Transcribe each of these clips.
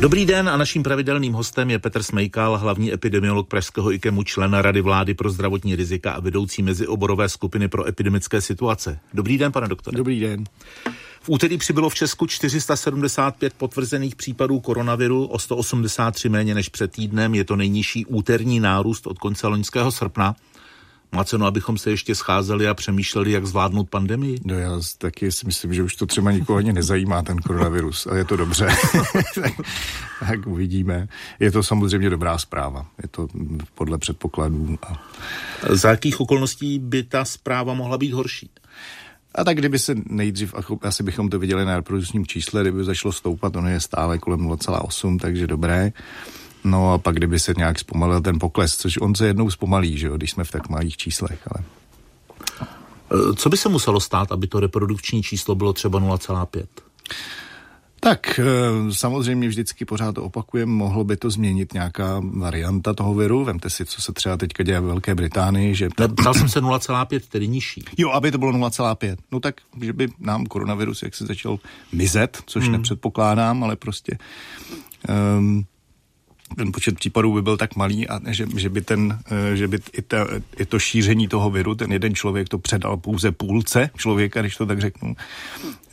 Dobrý den a naším pravidelným hostem je Petr Smejkal, hlavní epidemiolog Pražského IKEMu, člen Rady vlády pro zdravotní rizika a vedoucí mezioborové skupiny pro epidemické situace. Dobrý den, pane doktore. Dobrý den. V úterý přibylo v Česku 475 potvrzených případů koronaviru, o 183 méně než před týdnem. Je to nejnižší úterní nárůst od konce loňského srpna. Má cenu, abychom se ještě scházeli a přemýšleli, jak zvládnout pandemii? No já taky si myslím, že už to třeba nikoho ani nezajímá, ten koronavirus, a je to dobře. tak uvidíme. Je to samozřejmě dobrá zpráva. Je to podle předpokladů. A... Za jakých okolností by ta zpráva mohla být horší? A tak kdyby se nejdřív, asi bychom to viděli na reprodukčním čísle, kdyby začalo stoupat, ono je stále kolem 0,8, takže dobré. No a pak kdyby se nějak zpomalil ten pokles, což on se jednou zpomalí, že jo, když jsme v tak malých číslech, ale... Co by se muselo stát, aby to reprodukční číslo bylo třeba 0,5? Tak eh, samozřejmě vždycky pořád to opakujeme, mohlo by to změnit nějaká varianta toho viru. Vemte si, co se třeba teďka děje v Velké Británii. Že... Ptal jsem se 0,5, tedy nižší. Jo, aby to bylo 0,5. No tak, že by nám koronavirus jak se začal mizet, což hmm. nepředpokládám, ale prostě um, ten počet případů by byl tak malý a že, že by, ten, eh, že by i, ta, i to šíření toho viru, ten jeden člověk to předal pouze půlce člověka, když to tak řeknu,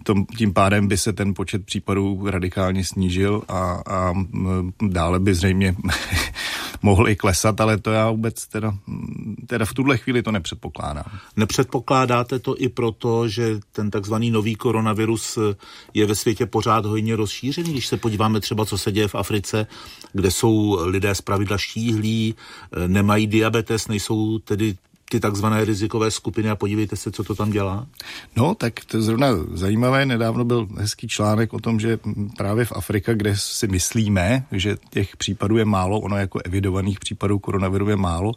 tom, tím pádem by se ten počet případů radikálně snížil a, a dále by zřejmě mohl i klesat, ale to já vůbec teda, teda v tuhle chvíli to nepředpokládám. Nepředpokládáte to i proto, že ten takzvaný nový koronavirus je ve světě pořád hojně rozšířený, když se podíváme třeba, co se děje v Africe, kde jsou lidé z pravidla štíhlí, nemají diabetes, nejsou tedy ty takzvané rizikové skupiny a podívejte se, co to tam dělá? No, tak to je zrovna zajímavé. Nedávno byl hezký článek o tom, že právě v Afrika, kde si myslíme, že těch případů je málo, ono jako evidovaných případů koronaviru je málo,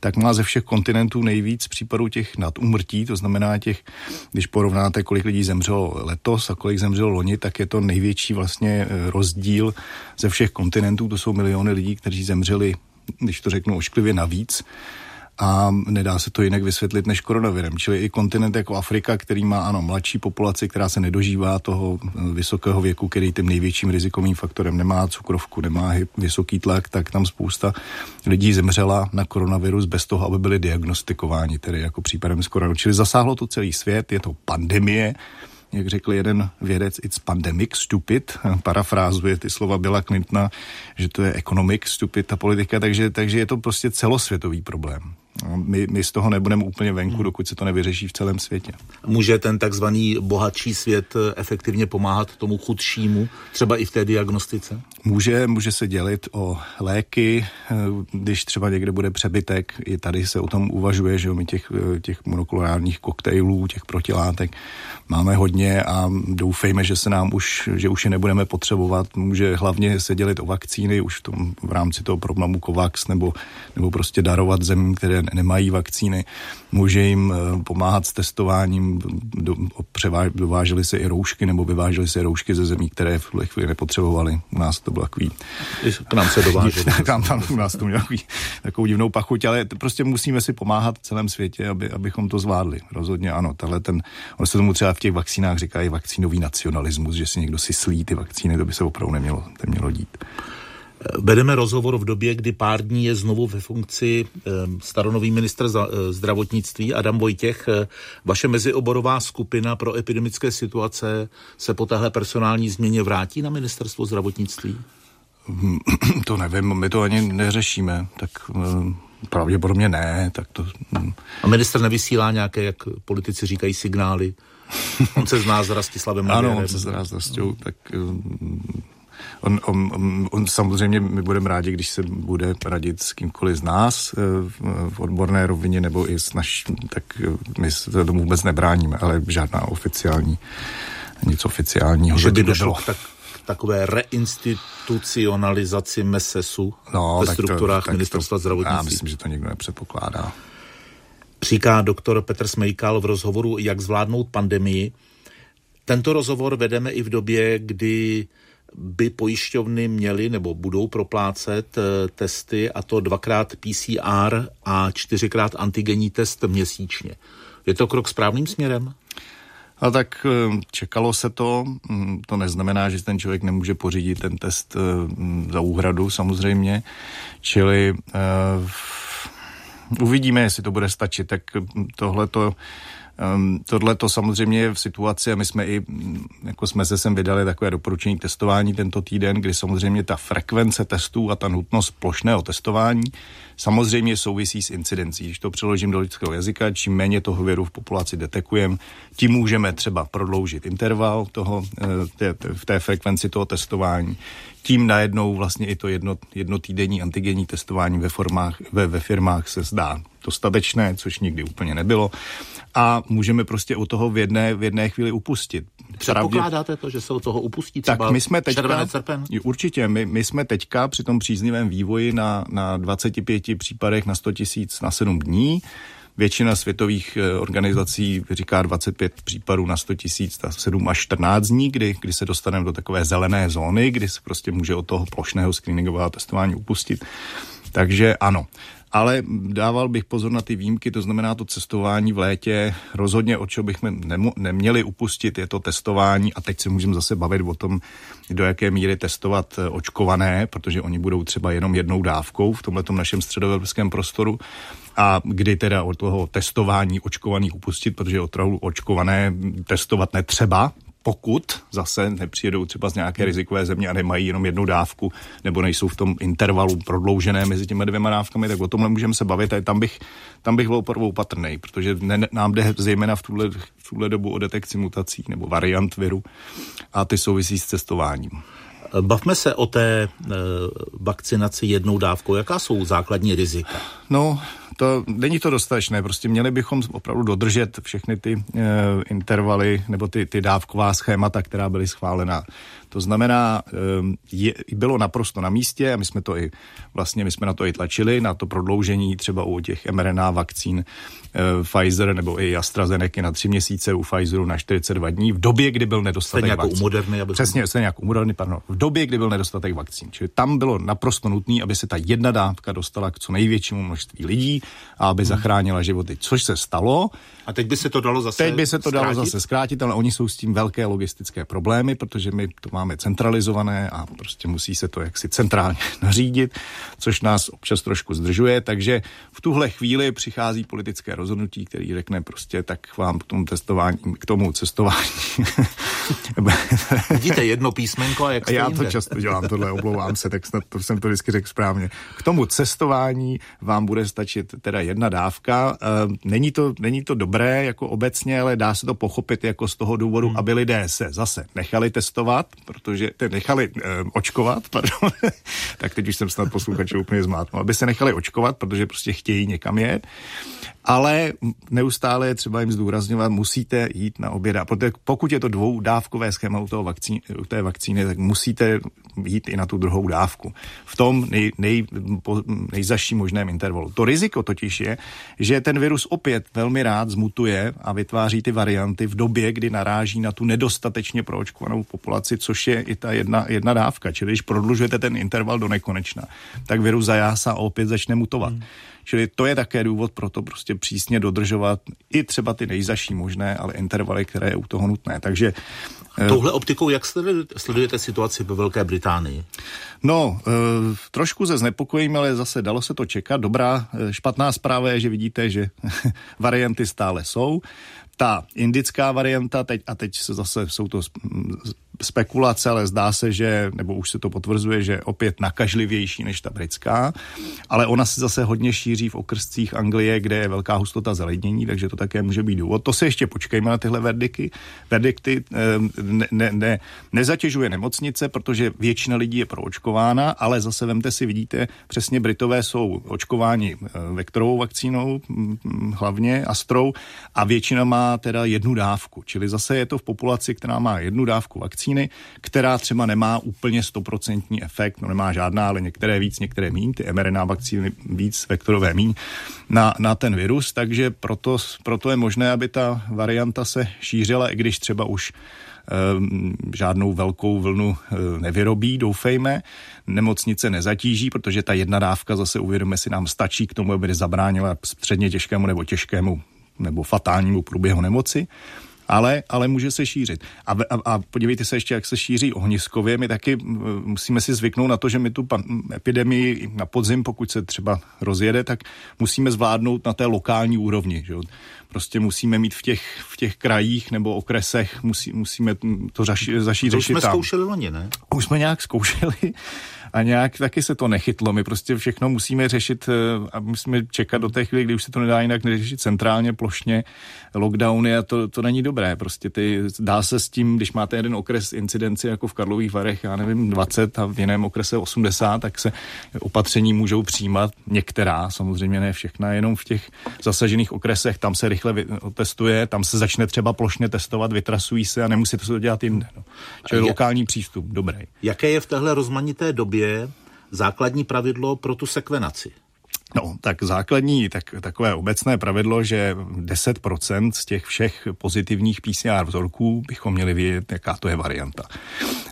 tak má ze všech kontinentů nejvíc případů těch nadumrtí, to znamená těch, když porovnáte, kolik lidí zemřelo letos a kolik zemřelo loni, tak je to největší vlastně eh, rozdíl ze všech kontinentů, to jsou miliony lidí, kteří zemřeli když to řeknu ošklivě navíc a nedá se to jinak vysvětlit než koronavirem. Čili i kontinent jako Afrika, který má ano mladší populaci, která se nedožívá toho eh, vysokého věku, který tím největším rizikovým faktorem nemá cukrovku, nemá vysoký tlak, tak tam spousta lidí zemřela na koronavirus bez toho, aby byli diagnostikováni, tedy jako případem z koronaviru. Čili zasáhlo to celý svět, je to pandemie, jak řekl jeden vědec, it's pandemic, stupid, parafrázuje ty slova Billa Clintona, že to je economic, stupid, ta politika, takže, takže je to prostě celosvětový problém. My, my z toho nebudeme úplně venku, hmm. dokud se to nevyřeší v celém světě. Může ten takzvaný bohatší svět eh, efektivně pomáhat tomu chudšímu, třeba i v té diagnostice? Může, může se dělit o léky, eh, když třeba někde bude přebytek, i tady se o tom uvažuje, že my těch, eh, těch monoklonálních koktejlů, těch protilátek máme hodně a doufejme, že se nám už, že už je nebudeme potřebovat. Může hlavně se dělit o vakcíny, už v, tom, v rámci toho programu COVAX, nebo, nebo prostě darovat zemím, které nemají vakcíny. Může jim eh, pomáhat s testováním, do, převá, dovážely se i roušky, nebo vyvážely se roušky ze zemí, které v tuhle chvíli nepotřebovali. U nás to bylo takový... K nám se dováželo. tam, tam u nás to mělo takový, takovou divnou pachuť, ale prostě musíme si pomáhat v celém světě, aby, abychom to zvládli. Rozhodně ano, tahle ten, on se tomu třeba v těch vakcínách říká i vakcínový nacionalismus, že si někdo si slí ty vakcíny, to by se opravdu nemělo, nemělo dít. Vedeme rozhovor v době, kdy pár dní je znovu ve funkci staronový ministr eh, zdravotnictví Adam Vojtěch. Eh, vaše mezioborová skupina pro epidemické situace se po téhle personální změně vrátí na ministerstvo zdravotnictví? To nevím, my to ani neřešíme, tak pravděpodobně ne. Tak to... Hm. A minister nevysílá nějaké, jak politici říkají, signály? On se zná s Rastislavem Ano, on se zná s Rastou, tak On, on, on, on samozřejmě, my budeme rádi, když se bude radit s kýmkoliv z nás eh, v odborné rovině nebo i s naš, tak eh, my se tomu vůbec nebráníme, ale žádná oficiální, nic oficiálního. Že by došlo k tak, takové reinstitucionalizaci MESESu no, ve strukturách to, ministerstva to, zdravotnictví. Já myslím, že to nikdo nepředpokládá. Říká doktor Petr Smejkal v rozhovoru Jak zvládnout pandemii. Tento rozhovor vedeme i v době, kdy by pojišťovny měly nebo budou proplácet eh, testy a to dvakrát PCR a čtyřikrát antigenní test měsíčně. Je to krok správným směrem? A tak eh, čekalo se to. Mm, to neznamená, že ten člověk nemůže pořídit ten test eh, za úhradu samozřejmě. Čili uvidíme, jestli to bude stačit. Tak tohle to Um, Tohle to samozřejmě je v situaci, a my jsme i, jako jsme se sem vydali takové doporučení k testování tento týden, kdy samozřejmě ta frekvence testů a ta nutnost plošného testování samozřejmě souvisí s incidencí. Když to přeložím do lidského jazyka, čím méně toho viru v populaci detekujeme, tím můžeme třeba prodloužit interval toho, eh, té, v té frekvenci toho testování. Tím najednou vlastně i to jedno, jednotýdenní antigenní testování ve, formách, ve, ve firmách se zdá dostatečné, což nikdy úplně nebylo. A můžeme prostě u toho v jedné, v jedné chvíli upustit. Předpokládáte to, že se od toho upustí třeba tak my jsme teďka, červenec, srpen? Určitě, my, my jsme teďka při tom příznivém vývoji na, na 25 případech na 100 tisíc na 7 dní. Většina světových eh, organizací říká 25 případů na 100 tisíc, 7 až 14 dní, kdy, kdy se dostaneme do takové zelené zóny, kdy se prostě může od toho plošného screeningového testování upustit. Takže ano, ale dával bych pozor na ty výjimky, to znamená to cestování v létě. Rozhodně, o čeho bychom neměli upustit, je to testování a teď se můžeme zase bavit o tom, do jaké míry testovat eh, očkované, protože oni budou třeba jenom jednou dávkou v tomto našem středoevropském prostoru a kdy teda od toho testování očkovaných upustit, protože opravdu očkované testovat netřeba, pokud zase nepřijedou třeba z nějaké rizikové země a nemají jenom jednu dávku, nebo nejsou v tom intervalu prodloužené mezi těmi dvěma dávkami, tak o tomhle můžeme se bavit. A tam bych, tam bych byl opravdu opatrný, protože ne, nám jde zejména v tuhle, v tuhle dobu o detekci mutací nebo variant viru a ty souvisí s cestováním. Bavme se o té e, vakcinaci jednou dávkou. Jaká jsou základní rizika? No, to není to dostatečné. Prostě měli bychom opravdu dodržet všechny ty e, intervaly nebo ty, ty dávková schémata, která byly schválena. To znamená, ehm, je, bylo naprosto na místě a my jsme to i vlastně my jsme na to i tlačili, na to prodloužení třeba u těch mRNA vakcín Eh, Pfizer nebo i AstraZeneca na tři měsíce, u Pfizeru na 42 dní, v době, kdy byl nedostatek stejně vakcín. Jako u Moderny, aby Přesně, stejně jako u Moderny, pardon. V době, kdy byl nedostatek vakcín. Čili tam bylo naprosto nutné, aby se ta jedna dávka dostala k co největšímu množství lidí a aby hmm. zachránila životy, což se stalo. A teď by se to dalo zase Teď by se to zkrátit? dalo zase zkrátit, ale oni jsou s tím velké logistické problémy, protože my to máme centralizované a prostě musí se to jaksi centrálně nařídit, což nás občas trošku zdržuje, takže v tuhle chvíli přichází politické rozhodnutí, který řekne prostě, tak vám k tomu testování, k tomu cestování. Vidíte jedno písmenko a jak Já to jinde. často dělám, tohle oblouvám se, tak snad to jsem to vždycky řekl správně. K tomu cestování vám bude stačit teda jedna dávka. Ehm, není to, není to dobré jako obecně, ale dá se to pochopit jako z toho důvodu, hmm. aby lidé se zase nechali testovat, protože te nechali eh, očkovat, pardon. tak teď už jsem snad posluchače úplně zmátnul, aby se nechali očkovat, protože prostě chtějí někam jet ale neustále je třeba jim zdůrazňovat, musíte jít na oběda. Protože pokud je to dvoudávkové schéma u, toho vakcíny, u té vakcíny, tak musíte jít i na tu druhou dávku. V tom nej, nej, nejzaším možném intervalu. To riziko totiž je, že ten virus opět velmi rád zmutuje a vytváří ty varianty v době, kdy naráží na tu nedostatečně proočkovanou populaci, což je i ta jedna, jedna dávka. Čili když prodlužujete ten interval do nekonečna, tak virus zajásá a opět začne mutovat. Hmm. Čili to je také důvod pro to prostě přísně dodržovat i třeba ty nejzaší možné, ale intervaly, které je u toho nutné. Takže eh, Touhle optikou, jak sledujete situaci ve Velké Británii? No, e, trošku se znepokojím, ale zase dalo se to čekat. Dobrá, e, špatná zpráva je, že vidíte, že varianty stále jsou. Ta indická varianta, teď, a teď se zase jsou to spekulace, ale zdá se, že, nebo už se to potvrzuje, že opět nakažlivější než ta britská, ale ona se zase hodně šíří v okrscích Anglie, kde je velká hustota zalednění, takže to také může být důvod. To se ještě počkejme na tyhle verdiky. Verdikty ehm, ne, ne, ne, nezatěžuje nemocnice, protože většina lidí je proočkována, ale zase vemte si, vidíte, přesně Britové jsou očkováni eh, vektorovou vakcínou, hlavně Astrou, a většina má teda jednu dávku, čili zase je to v populaci, která má jednu dávku vakcíny vakcíny, která třeba nemá úplně stoprocentní efekt, no nemá žádná, ale některé víc, některé míň, ty mRNA vakcíny víc, vektorové míň, na, na ten virus, takže proto, proto je možné, aby ta varianta se šířila, i když třeba už ehm, žádnou velkou vlnu e, nevyrobí, doufejme. Nemocnice nezatíží, protože ta jedna dávka zase uvědomíme si nám stačí k tomu, aby zabránila středně těžkému nebo těžkému nebo fatálnímu průběhu nemoci ale, ale může se šířit. A, a, a podívejte se ještě, jak se šíří ohniskově. My taky musíme si zvyknout na to, že my tu pan, epidemii na podzim, pokud se třeba rozjede, tak musíme zvládnout na té lokální úrovni. Že? Prostě musíme mít v těch, v těch krajích nebo okresech, musí, musíme to zaši, zašířit. To už jsme tam. zkoušeli loni, ne? Už jsme nějak zkoušeli a nějak taky se to nechytlo. My prostě všechno musíme řešit eh, a musíme čekat do té chvíli, kdy už se to nedá jinak neřešit centrálně, plošně, lockdowny a to, to není dobré. Prostě ty, dá se s tím, když máte jeden okres incidenci jako v Karlových Varech, já nevím, 20 a v jiném okrese 80, tak se opatření můžou přijímat některá, samozřejmě ne všechna, jenom v těch zasažených okresech, tam se rychle testuje, tam se začne třeba plošně testovat, vytrasují se a nemusí to dělat jinde. No. Čili lokální přístup, dobrý. Jaké je v téhle rozmanité době je základní pravidlo pro tu sekvenaci? No, tak základní, tak, takové obecné pravidlo, že 10% z těch všech pozitivních PCR vzorků bychom měli vědět, jaká to je varianta.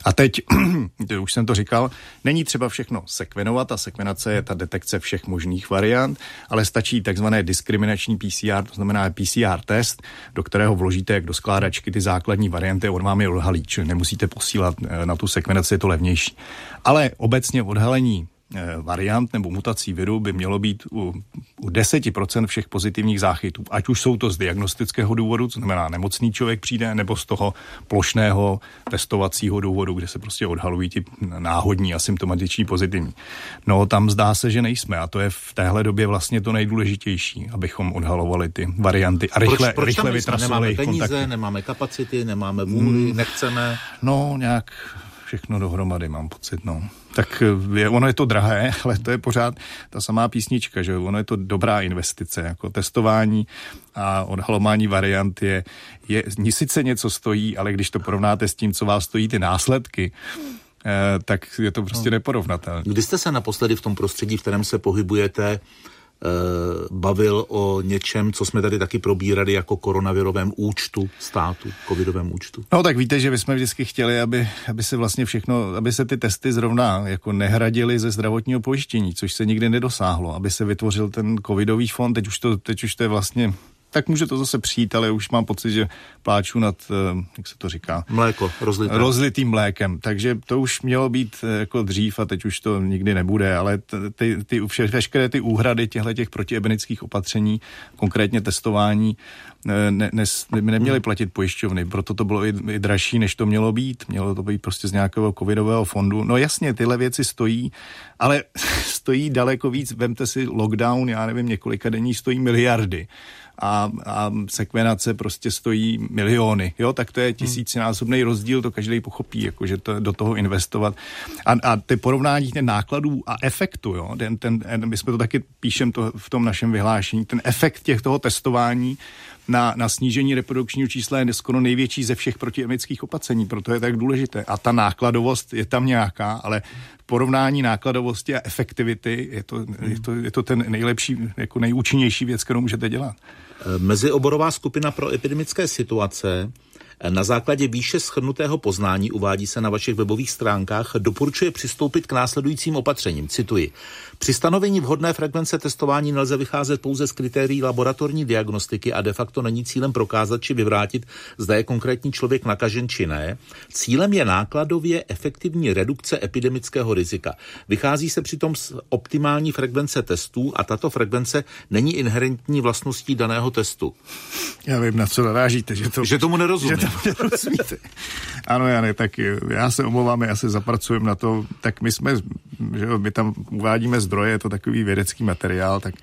A teď, už jsem to říkal, není třeba všechno sekvenovat, a sekvenace je ta detekce všech možných variant, ale stačí takzvané diskriminační PCR, to znamená PCR test, do kterého vložíte jak do skládačky ty základní varianty, on vám je odhalí, čili nemusíte posílat eh, na tu sekvenaci, je to levnější. Ale obecně odhalení variant nebo mutací viru by mělo být u, u 10% všech pozitivních záchytů. Ať už jsou to z diagnostického důvodu, co znamená nemocný člověk přijde, nebo z toho plošného testovacího důvodu, kde se prostě odhalují ti náhodní asymptomatiční pozitivní. No tam zdá se, že nejsme a to je v téhle době vlastně to nejdůležitější, abychom odhalovali ty varianty a rychle, proč, proč rychle vytrasovali Nemáme peníze, kontakty. nemáme kapacity, nemáme vůli, hmm, nechceme. No nějak všechno dohromady, mám pocit, no. Tak eh, je, ono je to drahé, ale to je pořád ta samá písnička, že ono je to dobrá investice, jako testování a odhalování variant je, je sice něco stojí, ale když to porovnáte s tím, co vás stojí ty následky, eh, tak je to prostě no. neporovnatelné. Kdy jste se naposledy v tom prostředí, v kterém se pohybujete, bavil o něčem, co jsme tady taky probírali jako koronavirovém účtu státu, covidovém účtu. No tak víte, že bychom vždycky chtěli, aby, aby se vlastně všechno, aby se ty testy zrovna jako nehradily ze zdravotního pojištění, což se nikdy nedosáhlo, aby se vytvořil ten covidový fond, teď už to, teď už to je vlastně tak může to zase přijít, ale už mám pocit, že pláču nad, eh, jak se to říká? Mléko, rozlité. Rozlitým mlékem. Takže to už mělo být eh, jako dřív a teď už to nikdy nebude, ale ty, ty, vše, veškeré ty úhrady těchto těch protiebenických opatření, konkrétně testování, eh, ne, ne, neměly platit pojišťovny, proto to bylo i, i dražší, než to mělo být. Mělo to být prostě z nějakého covidového fondu. No jasně, tyhle věci stojí, ale stojí daleko víc. Vemte si lockdown, já nevím, několika denní stojí miliardy a, a sekvenace prostě stojí miliony, jo, tak to je hmm. tisícinásobný rozdíl, to každý pochopí, jako, že to do toho investovat. A, a ty porovnání těch nákladů a efektu, jo, ten, ten, my jsme to taky píšem to v tom našem vyhlášení, ten efekt těch toho testování na, na snížení reprodukčního čísla je skoro největší ze všech protiemických opatření, proto je tak důležité. A ta nákladovost je tam nějaká, ale porovnání nákladovosti a efektivity je to, je to, je to ten nejlepší, jako nejúčinnější věc, kterou můžete dělat. Mezioborová skupina pro epidemické situace na základě výše schrnutého poznání, uvádí se na vašich webových stránkách, doporučuje přistoupit k následujícím opatřením. Cituji. Při stanovení vhodné frekvence testování nelze vycházet pouze z kritérií laboratorní diagnostiky a de facto není cílem prokázat či vyvrátit, zda je konkrétní člověk nakažen či ne. Cílem je nákladově efektivní redukce epidemického rizika. Vychází se přitom z optimální frekvence testů a tato frekvence není inherentní vlastností daného testu. Já vím, na co narážíte. Že, to, že tomu nerozumím. Že tomu nerozumíte. ano, Jane, tak já se omlouvám, já se zapracujem na to. Tak my jsme, že my tam uvádíme zdroje, je to takový vědecký materiál, tak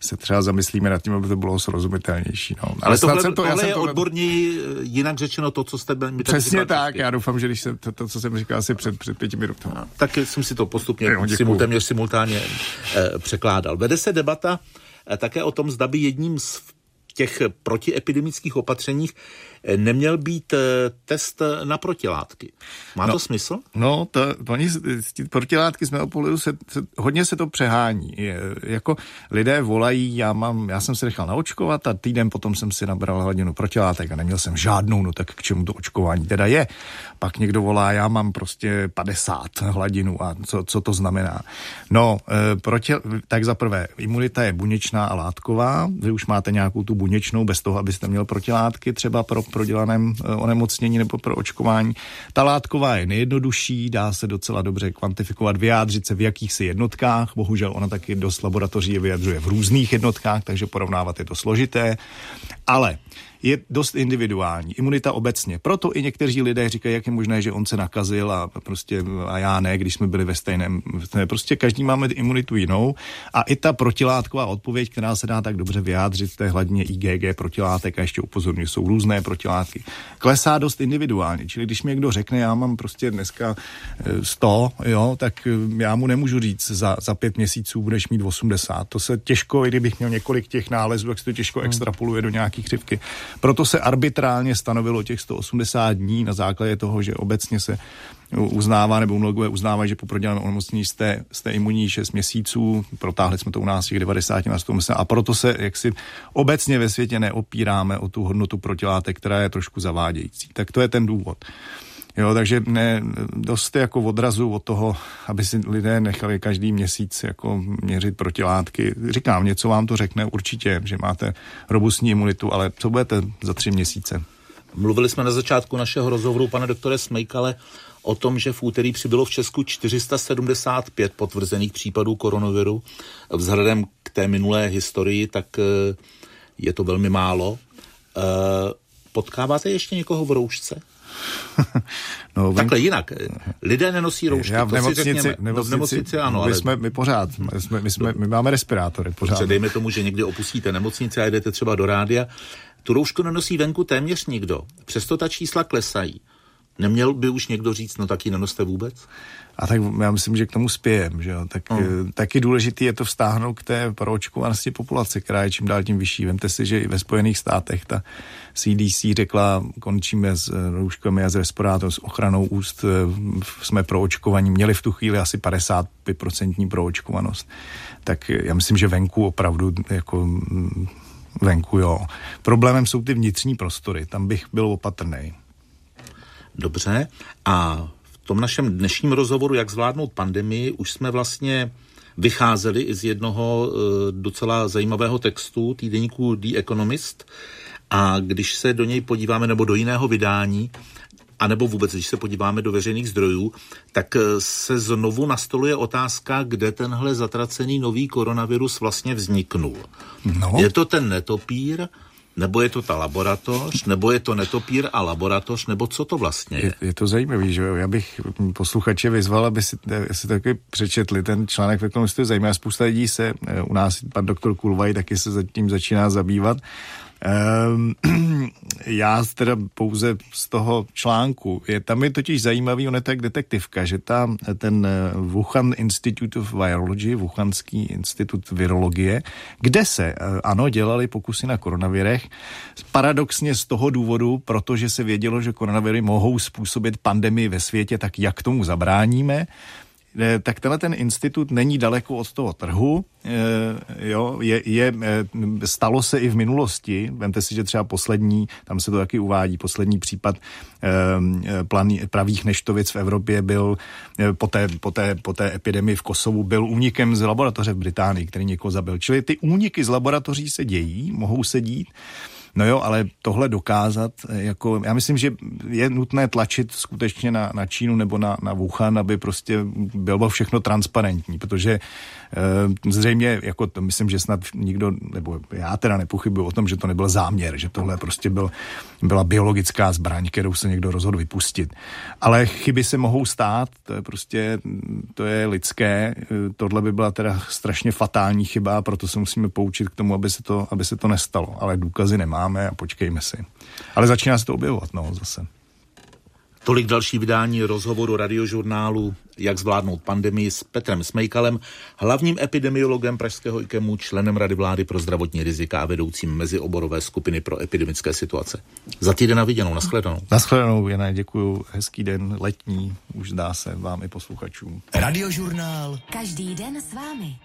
se třeba zamyslíme nad tím, aby to bylo srozumitelnější. No. Ale, Ale tohle, jsem to, tohle já je to... odborní, jinak řečeno to, co jste mi Přesně tak, já doufám, že když jsem to, to, co jsem říkal asi před, před pěti minuty. No, tak jsem si to postupně jo, simul, téměř simultánně eh, překládal. Vede se debata eh, také o tom, zda by jedním z těch protiepidemických opatřeních neměl být eh, test na protilátky. Má no, to smysl? No, to, oni, ty protilátky z mého pohledu se, se, hodně se to přehání. Je, jako lidé volají, já, mám, já jsem se nechal naočkovat a týden potom jsem si nabral hladinu protilátek a neměl jsem žádnou, no tak k čemu to očkování teda je. Pak někdo volá, já mám prostě 50 hladinu a co, co to znamená. No, e, proti, tak za prvé, imunita je buněčná a látková, vy už máte nějakou tu buněčnou, bez toho, abyste měl protilátky třeba pro prodělaném eh, onemocnění nebo pro očkování. Ta látková je nejjednodušší, dá se docela dobře kvantifikovat, vyjádřit se v jakýchsi jednotkách. Bohužel ona taky dost laboratoří je vyjadřuje v různých jednotkách, takže porovnávat je to složité. Ale je dost individuální. Imunita obecně. Proto i někteří lidé říkají, jak je možné, že on se nakazil a prostě a já ne, když jsme byli ve stejném. Prostě každý máme imunitu jinou a i ta protilátková odpověď, která se dá tak dobře vyjádřit v té hladině IgG protilátek a ještě upozorňuji, jsou různé protilátky, klesá dost individuálně. Čili když mi někdo řekne, já mám prostě dneska 100, eh, jo, tak eh, já mu nemůžu říct, za, za pět měsíců budeš mít 80. To se těžko, i kdybych měl několik těch nálezů, tak se to těžko hmm. extrapoluje do nějakých křivky. Proto se arbitrálně stanovilo těch 180 dní na základě toho, že obecně se uznává, nebo umlogové uznává, že po prodělaném onemocnění jste, jste imunní 6 měsíců, protáhli jsme to u nás těch 90 na 100 a proto se jaksi obecně ve světě neopíráme o tu hodnotu protilátek, která je trošku zavádějící. Tak to je ten důvod. Jo, takže ne, dost jako odrazu od toho, aby si lidé nechali každý měsíc jako měřit protilátky. Říkám, něco vám to řekne určitě, že máte robustní imunitu, ale co budete za tři měsíce? Mluvili jsme na začátku našeho rozhovoru, pane doktore Smejkale, o tom, že v úterý přibylo v Česku 475 potvrzených případů koronaviru. Vzhledem k té minulé historii, tak eh, je to velmi málo. Eh, potkáváte ještě někoho v roušce? no, Takhle jinak. Lidé nenosí roušky, Já v nemocnici, to si řekněme. Nemocnici, no, v nemocnici ano, my, ale... jsme, my pořád, my, jsme, my, jsme, my máme respirátory pořád. Dobře, dejme tomu, že někdy opustíte nemocnici a jdete třeba do rádia. Tu roušku nenosí venku téměř nikdo. Přesto ta čísla klesají. Neměl by už někdo říct, no taky nenoste vůbec? A tak já myslím, že k tomu spějem, že jo. Tak, mm. taky důležitý je to vztáhnout k té proočkovanosti populace, která je čím dál tím vyšší. Vemte si, že i ve Spojených státech ta CDC řekla, končíme s eh, rouškami a s respirátorem, s ochranou úst, eh, jsme proočkovaní. Měli v tu chvíli asi 55% proočkovanost. Tak já myslím, že venku opravdu jako mm, venku, jo. Problémem jsou ty vnitřní prostory, tam bych byl opatrný. Dobře. A v tom našem dnešním rozhovoru, jak zvládnout pandemii, už jsme vlastně vycházeli i z jednoho e, docela zajímavého textu týdeníku The Economist. A když se do něj podíváme, nebo do jiného vydání, a nebo vůbec, když se podíváme do veřejných zdrojů, tak e, se znovu nastoluje otázka, kde tenhle zatracený nový koronavirus vlastně vzniknul. No. Je to ten netopír, nebo je to ta laboratoř, nebo je to netopír a laboratoř, nebo co to vlastně je? Je, je to zajímavé, že jo? Já bych posluchače vyzval, aby si, si taky přečetli ten článek v ekonomistu zajímá. Spousta lidí se, eh, u nás pan doktor Kulvaj taky se zatím začíná zabývat já teda pouze z toho článku, je, tam je totiž zajímavý, on je tak detektivka, že tam ten eh, Wuhan Institute of Virology, Wuhanský institut virologie, kde se, eh, ano, dělali pokusy na koronavirech, paradoxně z toho důvodu, protože se vědělo, že koronaviry mohou způsobit pandemii ve světě, tak jak tomu zabráníme, tak tenhle ten institut není daleko od toho trhu. Eh, jo, je, je, eh, stalo se i v minulosti. Vemte si, že třeba poslední, tam se to taky uvádí, poslední případ plan, pravých neštovic v Evropě byl po té, po, té, po té epidemii v Kosovu byl únikem z laboratoře v Británii, který někoho zabil. Čili ty úniky z laboratoří se dějí, mohou se dít. No jo, ale tohle dokázat, eh, jako, já myslím, že je nutné tlačit skutečně na, na Čínu nebo na, na Wuhan, aby prostě bylo všechno transparentní, protože e, zřejmě, jako to myslím, že snad nikdo, nebo já teda nepochybuji o tom, že to nebyl záměr, že tohle prostě byl, byla biologická zbraň, kterou se někdo rozhodl vypustit. Ale chyby se mohou stát, to je prostě, to je lidské, eh, tohle by byla teda strašně fatální chyba, proto se musíme poučit k tomu, aby se to, aby se to nestalo, ale důkazy nemá máme a počkejme si. Ale začíná se to objevovat, no, zase. Tolik další vydání rozhovoru radiožurnálu Jak zvládnout pandemii s Petrem Smejkalem, hlavním epidemiologem Pražského IKEMu, členem Rady vlády pro zdravotní rizika a vedoucím mezioborové skupiny pro epidemické situace. Za týden na viděnou, nashledanou. Nashledanou, Jana, děkuji, hezký den, letní, už dá se vám i posluchačům. Radiožurnál. Každý den s vámi.